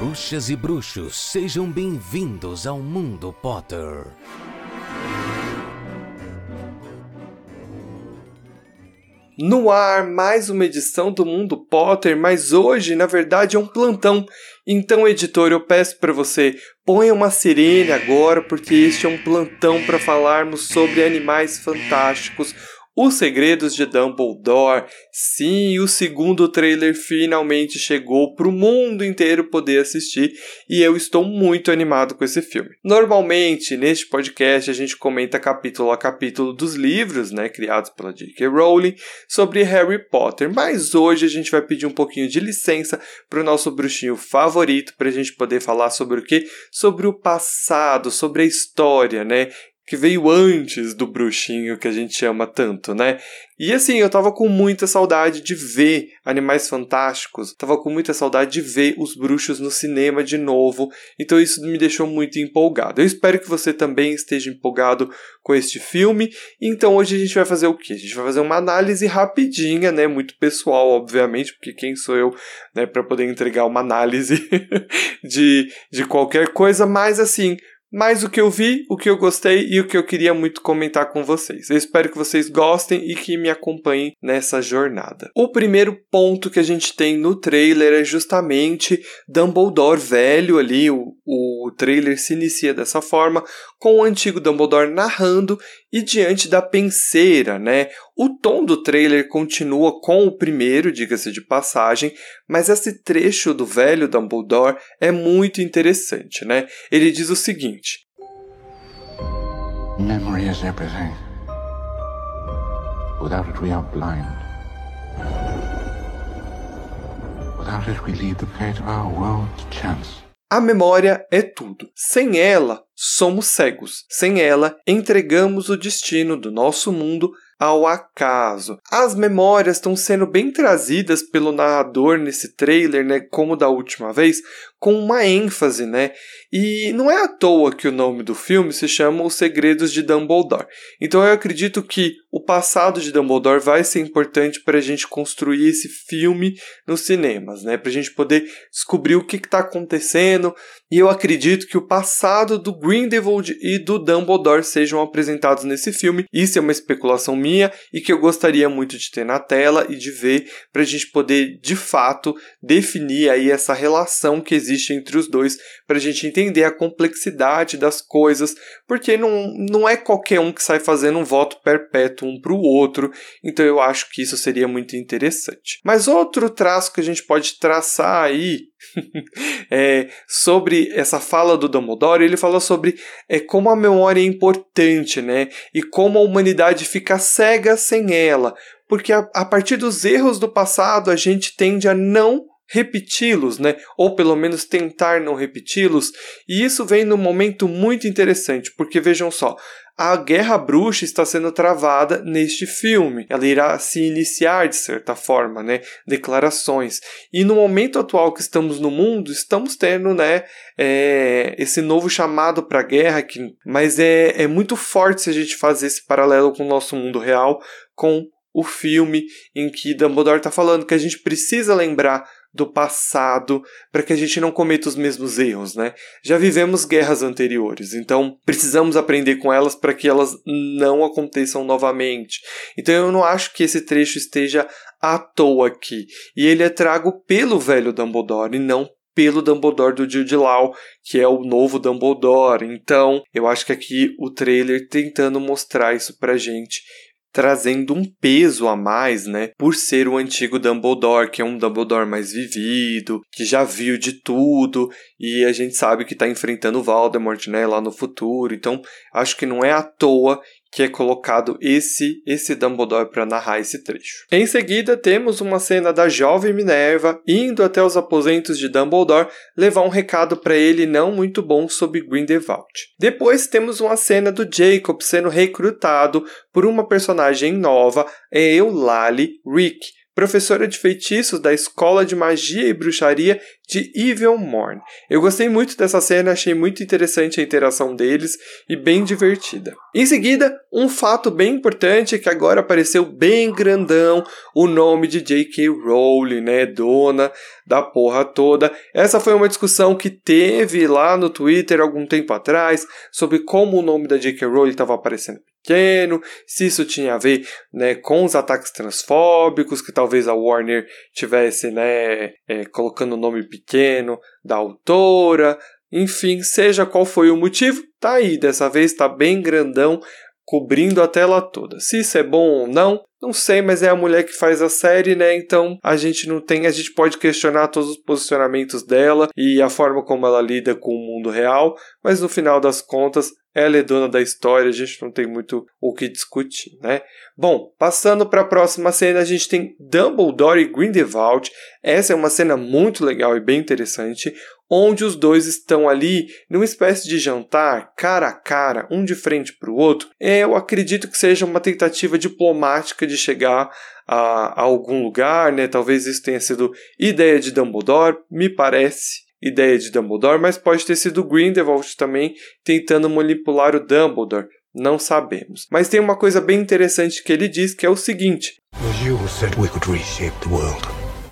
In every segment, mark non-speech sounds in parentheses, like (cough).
Bruxas e bruxos, sejam bem-vindos ao Mundo Potter. No ar, mais uma edição do Mundo Potter, mas hoje, na verdade, é um plantão. Então, editor, eu peço para você, ponha uma sirene agora, porque este é um plantão para falarmos sobre animais fantásticos, os Segredos de Dumbledore. Sim, o segundo trailer finalmente chegou para o mundo inteiro poder assistir e eu estou muito animado com esse filme. Normalmente, neste podcast, a gente comenta capítulo a capítulo dos livros, né, criados pela J.K. Rowling, sobre Harry Potter, mas hoje a gente vai pedir um pouquinho de licença para o nosso bruxinho favorito para a gente poder falar sobre o que? Sobre o passado, sobre a história, né? Que veio antes do bruxinho que a gente ama tanto, né? E assim, eu tava com muita saudade de ver Animais Fantásticos, tava com muita saudade de ver os bruxos no cinema de novo, então isso me deixou muito empolgado. Eu espero que você também esteja empolgado com este filme. Então hoje a gente vai fazer o quê? A gente vai fazer uma análise rapidinha, né, muito pessoal, obviamente, porque quem sou eu, né, para poder entregar uma análise (laughs) de de qualquer coisa, mas assim, mas o que eu vi, o que eu gostei e o que eu queria muito comentar com vocês. Eu espero que vocês gostem e que me acompanhem nessa jornada. O primeiro ponto que a gente tem no trailer é justamente Dumbledore velho ali. O, o trailer se inicia dessa forma, com o antigo Dumbledore narrando e diante da penseira, né? O tom do trailer continua com o primeiro, diga-se de passagem, mas esse trecho do velho Dumbledore é muito interessante, né? Ele diz o seguinte: Memory is everything. Without it we are blind. Without it we leave the fate of our world to chance. A memória é tudo. Sem ela, somos cegos. Sem ela, entregamos o destino do nosso mundo ao acaso. As memórias estão sendo bem trazidas pelo narrador nesse trailer, né, como da última vez, com uma ênfase, né? E não é à toa que o nome do filme se chama Os Segredos de Dumbledore. Então eu acredito que o passado de Dumbledore vai ser importante para a gente construir esse filme nos cinemas, né? Para a gente poder descobrir o que está acontecendo. E eu acredito que o passado do Grindelwald e do Dumbledore sejam apresentados nesse filme. Isso é uma especulação minha e que eu gostaria muito de ter na tela e de ver para a gente poder de fato definir aí essa relação que existe existe entre os dois para a gente entender a complexidade das coisas, porque não, não é qualquer um que sai fazendo um voto perpétuo um para o outro, então eu acho que isso seria muito interessante. Mas outro traço que a gente pode traçar aí (laughs) é, sobre essa fala do Dumbledore, ele fala sobre é, como a memória é importante, né? E como a humanidade fica cega sem ela. Porque a, a partir dos erros do passado, a gente tende a não repeti-los, né? Ou pelo menos tentar não repeti-los. E isso vem num momento muito interessante, porque vejam só, a guerra bruxa está sendo travada neste filme. Ela irá se iniciar de certa forma, né? Declarações. E no momento atual que estamos no mundo, estamos tendo, né? É, esse novo chamado para a guerra, que, mas é, é muito forte se a gente fazer esse paralelo com o nosso mundo real, com o filme em que Dumbledore está falando que a gente precisa lembrar do passado para que a gente não cometa os mesmos erros, né? Já vivemos guerras anteriores, então precisamos aprender com elas para que elas não aconteçam novamente. Então eu não acho que esse trecho esteja à toa aqui. E ele é trago pelo velho Dumbledore e não pelo Dumbledore do Jude Law, que é o novo Dumbledore. Então, eu acho que aqui o trailer tentando mostrar isso pra gente trazendo um peso a mais, né? Por ser o antigo Dumbledore, que é um Dumbledore mais vivido, que já viu de tudo, e a gente sabe que está enfrentando o Voldemort, né, lá no futuro. Então, acho que não é à toa que é colocado esse esse Dumbledore para narrar esse trecho. Em seguida, temos uma cena da jovem Minerva indo até os aposentos de Dumbledore levar um recado para ele não muito bom sobre Grindelwald. Depois temos uma cena do Jacob sendo recrutado por uma personagem nova, é Eulalie Rick, professora de feitiços da Escola de Magia e Bruxaria de Evil Morn. Eu gostei muito dessa cena, achei muito interessante a interação deles e bem divertida. Em seguida, um fato bem importante que agora apareceu bem grandão o nome de J.K. Rowling, né, dona da porra toda. Essa foi uma discussão que teve lá no Twitter algum tempo atrás sobre como o nome da J.K. Rowling estava aparecendo pequeno, se isso tinha a ver né, com os ataques transfóbicos, que talvez a Warner tivesse né, é, colocando o nome pequeno da autora. Enfim, seja qual foi o motivo, tá aí. Dessa vez tá bem grandão, cobrindo a tela toda. Se isso é bom ou não, não sei, mas é a mulher que faz a série, né? Então a gente não tem, a gente pode questionar todos os posicionamentos dela e a forma como ela lida com o mundo real, mas no final das contas ela é dona da história, a gente não tem muito o que discutir, né? Bom, passando para a próxima cena, a gente tem Dumbledore e Grindelwald. Essa é uma cena muito legal e bem interessante, onde os dois estão ali numa espécie de jantar, cara a cara, um de frente para o outro. Eu acredito que seja uma tentativa diplomática de chegar a, a algum lugar, né? Talvez isso tenha sido ideia de Dumbledore, me parece ideia de Dumbledore, mas pode ter sido Grindelwald também tentando manipular o Dumbledore. Não sabemos. Mas tem uma coisa bem interessante que ele diz que é o seguinte: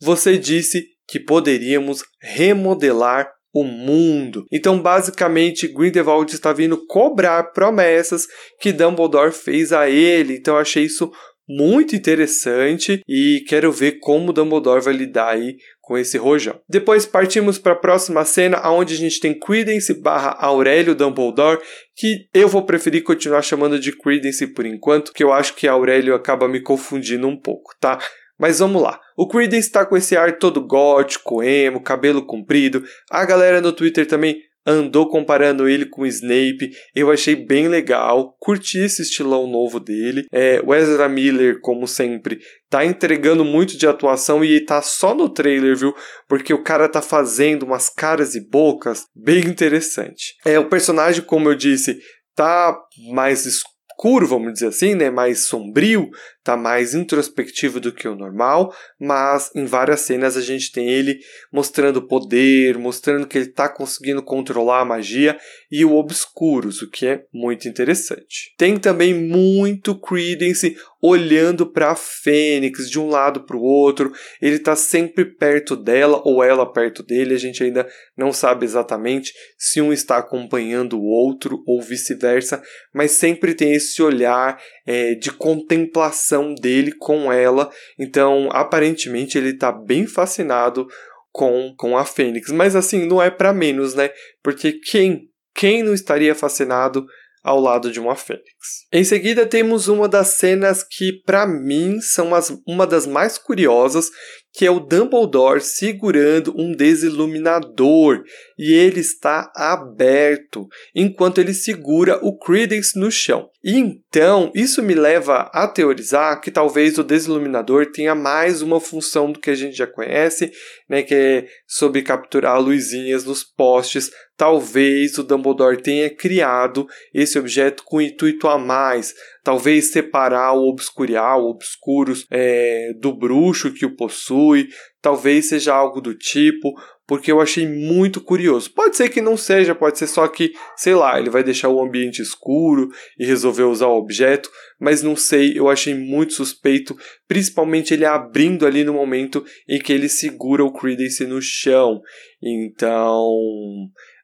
Você disse que poderíamos remodelar o mundo. Então, basicamente, Grindelwald está vindo cobrar promessas que Dumbledore fez a ele. Então, eu achei isso muito interessante e quero ver como Dumbledore vai lidar aí com esse rojão. Depois partimos para a próxima cena, onde a gente tem Credence barra Aurélio Dumbledore, que eu vou preferir continuar chamando de Credence por enquanto, que eu acho que Aurélio acaba me confundindo um pouco, tá? Mas vamos lá. O Credence está com esse ar todo gótico, emo, cabelo comprido. A galera no Twitter também andou comparando ele com Snape. Eu achei bem legal, curti esse estilão novo dele. É, o Ezra Miller, como sempre, tá entregando muito de atuação e tá só no trailer, viu? Porque o cara tá fazendo umas caras e bocas bem interessante. É, o personagem, como eu disse, tá mais escuro, vamos dizer assim, né, mais sombrio, tá mais introspectivo do que o normal, mas em várias cenas a gente tem ele mostrando poder, mostrando que ele está conseguindo controlar a magia e o Obscuros, o que é muito interessante. Tem também muito Credence olhando para a Fênix de um lado para o outro, ele está sempre perto dela ou ela perto dele, a gente ainda não sabe exatamente se um está acompanhando o outro ou vice-versa, mas sempre tem esse olhar é, de contemplação dele com ela. Então, aparentemente, ele tá bem fascinado com, com a Fênix. Mas assim, não é para menos, né? Porque quem, quem não estaria fascinado ao lado de uma fênix. Em seguida, temos uma das cenas que, para mim, são as, uma das mais curiosas, que é o Dumbledore segurando um desiluminador e ele está aberto enquanto ele segura o Credence no chão. E então, isso me leva a teorizar que talvez o desiluminador tenha mais uma função do que a gente já conhece, né, que é sobre capturar luzinhas nos postes. Talvez o Dumbledore tenha criado esse objeto com intuito a mais, talvez separar o obscurial, o obscuros é, do bruxo que o possui, talvez seja algo do tipo, porque eu achei muito curioso. Pode ser que não seja, pode ser só que, sei lá, ele vai deixar o ambiente escuro e resolver usar o objeto, mas não sei, eu achei muito suspeito, principalmente ele abrindo ali no momento em que ele segura o Credence no chão. Então,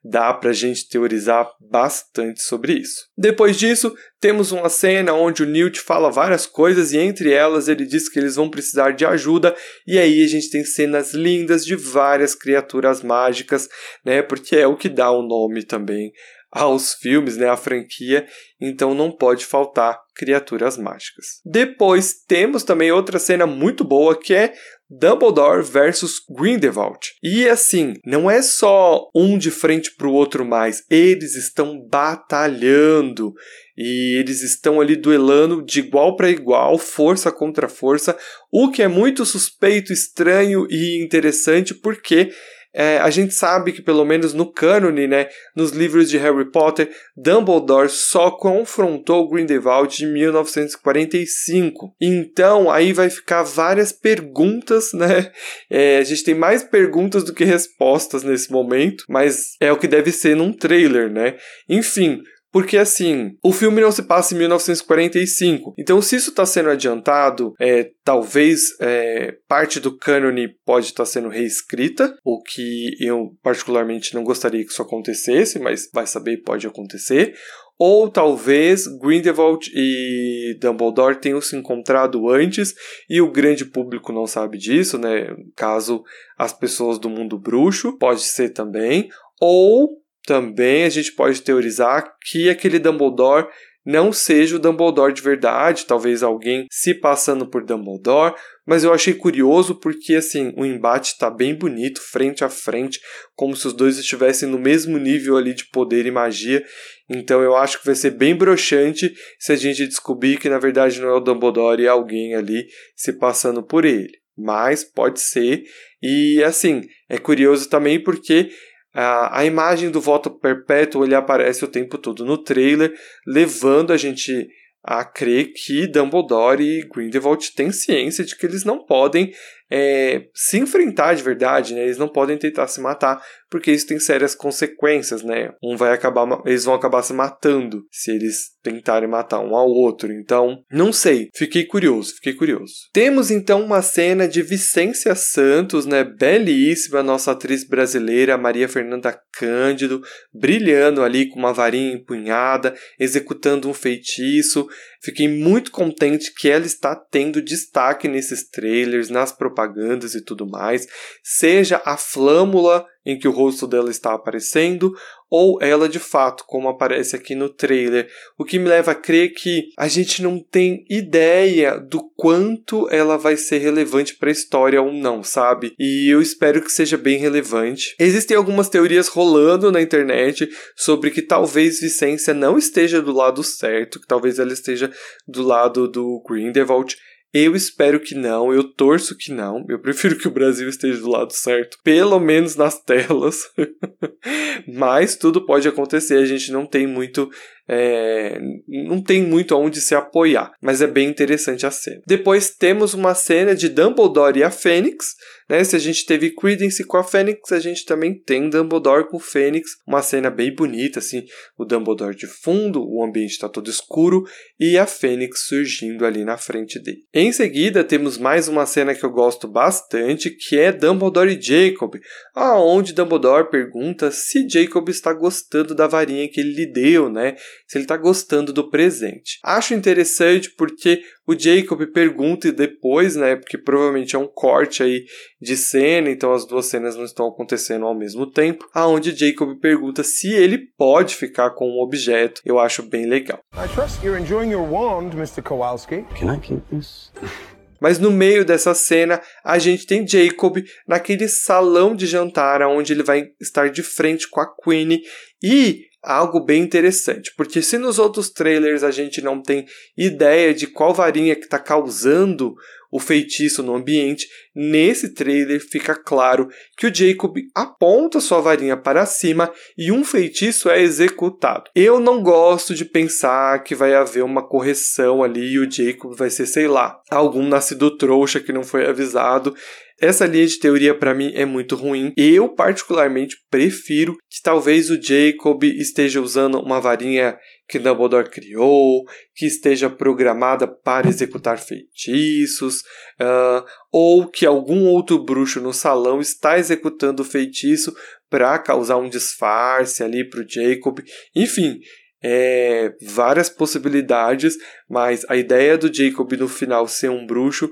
dá para a gente teorizar bastante sobre isso. Depois disso, temos uma cena onde o Newt fala várias coisas e entre elas ele diz que eles vão precisar de ajuda e aí a gente tem cenas lindas de várias criaturas mágicas, né? Porque é o que dá o nome também aos filmes, né, a franquia, então não pode faltar criaturas mágicas. Depois temos também outra cena muito boa que é Dumbledore versus Grindelwald. E assim, não é só um de frente para o outro mais, eles estão batalhando e eles estão ali duelando de igual para igual, força contra força, o que é muito suspeito, estranho e interessante porque é, a gente sabe que, pelo menos no cânone, né, nos livros de Harry Potter, Dumbledore só confrontou Grindelwald em 1945. Então, aí vai ficar várias perguntas, né? É, a gente tem mais perguntas do que respostas nesse momento, mas é o que deve ser num trailer, né? Enfim, porque assim, o filme não se passa em 1945. Então, se isso está sendo adiantado, é, talvez é, parte do cânone pode estar tá sendo reescrita, o que eu particularmente não gostaria que isso acontecesse, mas vai saber, pode acontecer. Ou talvez Grindelwald e Dumbledore tenham se encontrado antes e o grande público não sabe disso, né? Caso as pessoas do mundo bruxo, pode ser também. Ou também a gente pode teorizar que aquele Dumbledore não seja o Dumbledore de verdade, talvez alguém se passando por Dumbledore, mas eu achei curioso porque assim, o embate está bem bonito, frente a frente, como se os dois estivessem no mesmo nível ali de poder e magia. Então eu acho que vai ser bem broxante se a gente descobrir que na verdade não é o Dumbledore e é alguém ali se passando por ele. Mas pode ser. E assim, é curioso também porque a, a imagem do voto perpétuo ele aparece o tempo todo no trailer, levando a gente a crer que Dumbledore e Grindelwald têm ciência de que eles não podem é, se enfrentar de verdade, né? Eles não podem tentar se matar, porque isso tem sérias consequências, né? Um vai acabar, eles vão acabar se matando se eles tentarem matar um ao outro. Então, não sei. Fiquei curioso, fiquei curioso. Temos então uma cena de Vicência Santos, né? Belíssima, nossa atriz brasileira, Maria Fernanda Cândido, brilhando ali com uma varinha empunhada, executando um feitiço. Fiquei muito contente que ela está tendo destaque nesses trailers, nas propagandas e tudo mais, seja a flâmula em que o rosto dela está aparecendo, ou ela de fato, como aparece aqui no trailer, o que me leva a crer que a gente não tem ideia do quanto ela vai ser relevante para a história ou não, sabe? E eu espero que seja bem relevante. Existem algumas teorias rolando na internet sobre que talvez Vicência não esteja do lado certo, que talvez ela esteja do lado do Grindelwald. Eu espero que não, eu torço que não. Eu prefiro que o Brasil esteja do lado certo, pelo menos nas telas. (laughs) Mas tudo pode acontecer, a gente não tem muito é, não tem muito aonde se apoiar, mas é bem interessante a cena. Depois temos uma cena de Dumbledore e a Fênix, né? Se a gente teve Credence com a Fênix, a gente também tem Dumbledore com o Fênix, uma cena bem bonita, assim, o Dumbledore de fundo, o ambiente está todo escuro e a Fênix surgindo ali na frente dele. Em seguida, temos mais uma cena que eu gosto bastante, que é Dumbledore e Jacob, aonde Dumbledore pergunta se Jacob está gostando da varinha que ele lhe deu, né? Se ele está gostando do presente. Acho interessante porque o Jacob pergunta depois, né, porque provavelmente é um corte aí de cena, então as duas cenas não estão acontecendo ao mesmo tempo, aonde Jacob pergunta se ele pode ficar com um objeto. Eu acho bem legal. I trust you're enjoying your wand, Mr. Kowalski. Can I keep this? (laughs) Mas no meio dessa cena, a gente tem Jacob naquele salão de jantar onde ele vai estar de frente com a Queen e algo bem interessante, porque se nos outros trailers a gente não tem ideia de qual varinha que está causando o feitiço no ambiente, nesse trailer fica claro que o Jacob aponta sua varinha para cima e um feitiço é executado. Eu não gosto de pensar que vai haver uma correção ali e o Jacob vai ser, sei lá, algum nascido trouxa que não foi avisado. Essa linha de teoria para mim é muito ruim. Eu particularmente prefiro que talvez o Jacob esteja usando uma varinha que Dumbledore criou, que esteja programada para executar feitiços, uh, ou que algum outro bruxo no salão está executando o feitiço para causar um disfarce ali para o Jacob. Enfim, é, várias possibilidades, mas a ideia do Jacob no final ser um bruxo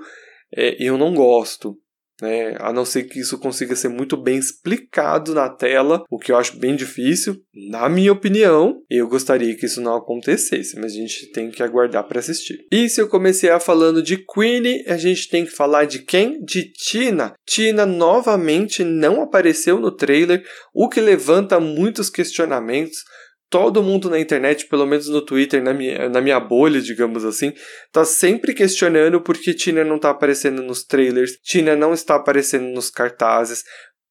é, eu não gosto né? A não ser que isso consiga ser muito bem explicado na tela, o que eu acho bem difícil. Na minha opinião, eu gostaria que isso não acontecesse, mas a gente tem que aguardar para assistir. E se eu comecei a falando de Queenie, a gente tem que falar de quem? De Tina. Tina novamente não apareceu no trailer, o que levanta muitos questionamentos todo mundo na internet, pelo menos no Twitter, na minha, na minha bolha, digamos assim, tá sempre questionando por que Tina não tá aparecendo nos trailers, Tina não está aparecendo nos cartazes.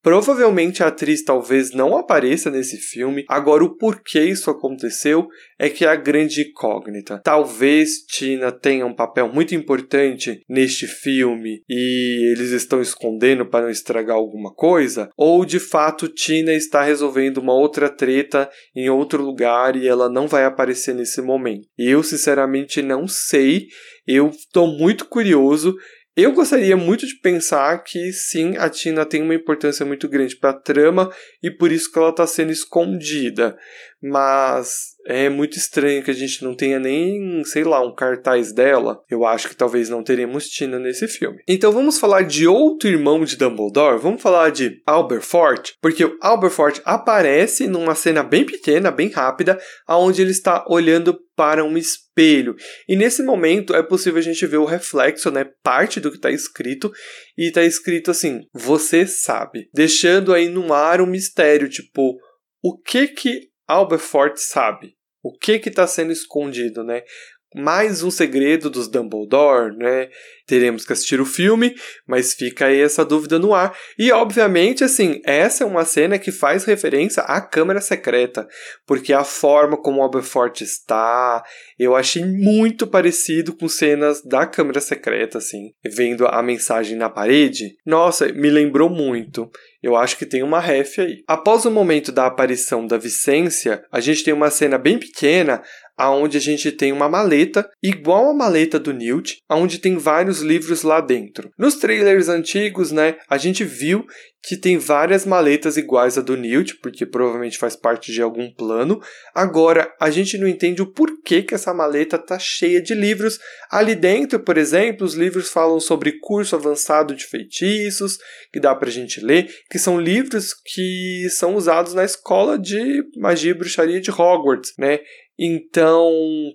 Provavelmente a atriz talvez não apareça nesse filme. Agora, o porquê isso aconteceu é que é a grande incógnita. Talvez Tina tenha um papel muito importante neste filme e eles estão escondendo para não estragar alguma coisa, ou de fato Tina está resolvendo uma outra treta em outro lugar e ela não vai aparecer nesse momento. Eu, sinceramente, não sei. Eu estou muito curioso. Eu gostaria muito de pensar que sim, a Tina tem uma importância muito grande para a trama e por isso que ela está sendo escondida. Mas é muito estranho que a gente não tenha nem, sei lá, um cartaz dela. Eu acho que talvez não teremos Tina nesse filme. Então vamos falar de outro irmão de Dumbledore. Vamos falar de Alberfort, porque o Alberfort aparece numa cena bem pequena, bem rápida, aonde ele está olhando para um espelho. E nesse momento é possível a gente ver o reflexo, né? Parte do que está escrito. E está escrito assim: Você sabe. Deixando aí no ar um mistério, tipo, o que que Alberfort sabe? O que está sendo escondido, né? mais um segredo dos Dumbledore, né? Teremos que assistir o filme, mas fica aí essa dúvida no ar. E obviamente, assim, essa é uma cena que faz referência à Câmara Secreta, porque a forma como o Aberforth está, eu achei muito parecido com cenas da Câmara Secreta, assim, vendo a mensagem na parede. Nossa, me lembrou muito. Eu acho que tem uma ref aí. Após o momento da aparição da Vicência, a gente tem uma cena bem pequena aonde a gente tem uma maleta igual a maleta do Newt, aonde tem vários livros lá dentro. Nos trailers antigos, né, a gente viu que tem várias maletas iguais a do Newt, porque provavelmente faz parte de algum plano. Agora, a gente não entende o porquê que essa maleta tá cheia de livros. Ali dentro, por exemplo, os livros falam sobre curso avançado de feitiços, que dá pra gente ler, que são livros que são usados na escola de magia e bruxaria de Hogwarts, né? Então,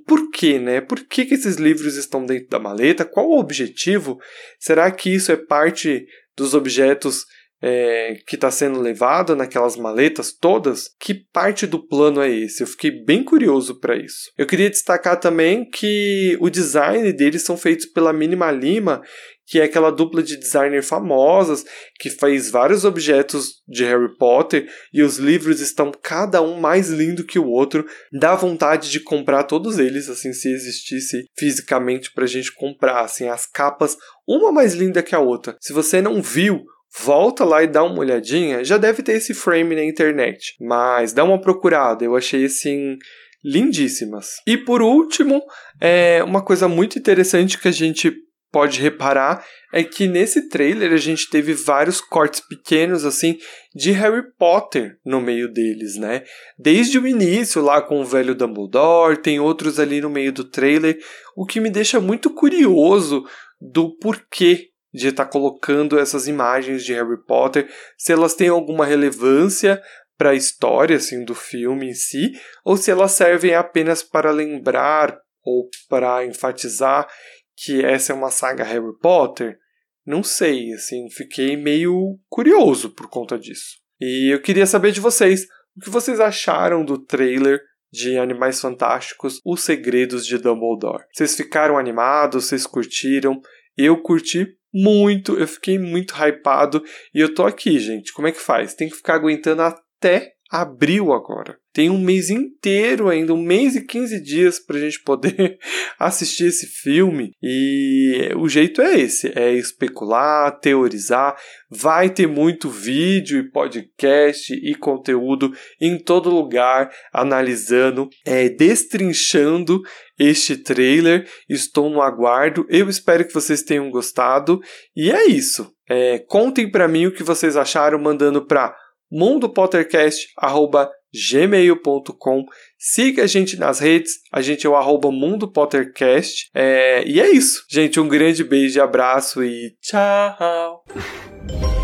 por que, né? Por que, que esses livros estão dentro da maleta? Qual o objetivo? Será que isso é parte dos objetos é, que está sendo levado naquelas maletas todas? Que parte do plano é esse? Eu fiquei bem curioso para isso. Eu queria destacar também que o design deles são feitos pela Minima Lima, que é aquela dupla de designer famosas que fez vários objetos de Harry Potter e os livros estão cada um mais lindo que o outro. Dá vontade de comprar todos eles, assim, se existisse fisicamente pra gente comprar, assim, as capas uma mais linda que a outra. Se você não viu, volta lá e dá uma olhadinha. Já deve ter esse frame na internet, mas dá uma procurada. Eu achei assim lindíssimas. E por último, é uma coisa muito interessante que a gente pode reparar é que nesse trailer a gente teve vários cortes pequenos assim de Harry Potter no meio deles, né? Desde o início lá com o velho Dumbledore, tem outros ali no meio do trailer, o que me deixa muito curioso do porquê de estar tá colocando essas imagens de Harry Potter, se elas têm alguma relevância para a história assim do filme em si, ou se elas servem apenas para lembrar ou para enfatizar que essa é uma saga Harry Potter, não sei, assim, fiquei meio curioso por conta disso. E eu queria saber de vocês, o que vocês acharam do trailer de Animais Fantásticos, Os Segredos de Dumbledore. Vocês ficaram animados? Vocês curtiram? Eu curti muito, eu fiquei muito hypado e eu tô aqui, gente. Como é que faz? Tem que ficar aguentando até abril agora. Tem um mês inteiro ainda, um mês e 15 dias para a gente poder (laughs) assistir esse filme. E o jeito é esse: é especular, teorizar. Vai ter muito vídeo e podcast e conteúdo em todo lugar, analisando, é, destrinchando este trailer. Estou no aguardo. Eu espero que vocês tenham gostado. E é isso. É, contem para mim o que vocês acharam, mandando para mundopottercast.gmail.com Siga a gente nas redes, a gente é o arroba Mundo Pottercast. É, e é isso. Gente, um grande beijo, abraço e tchau! (laughs)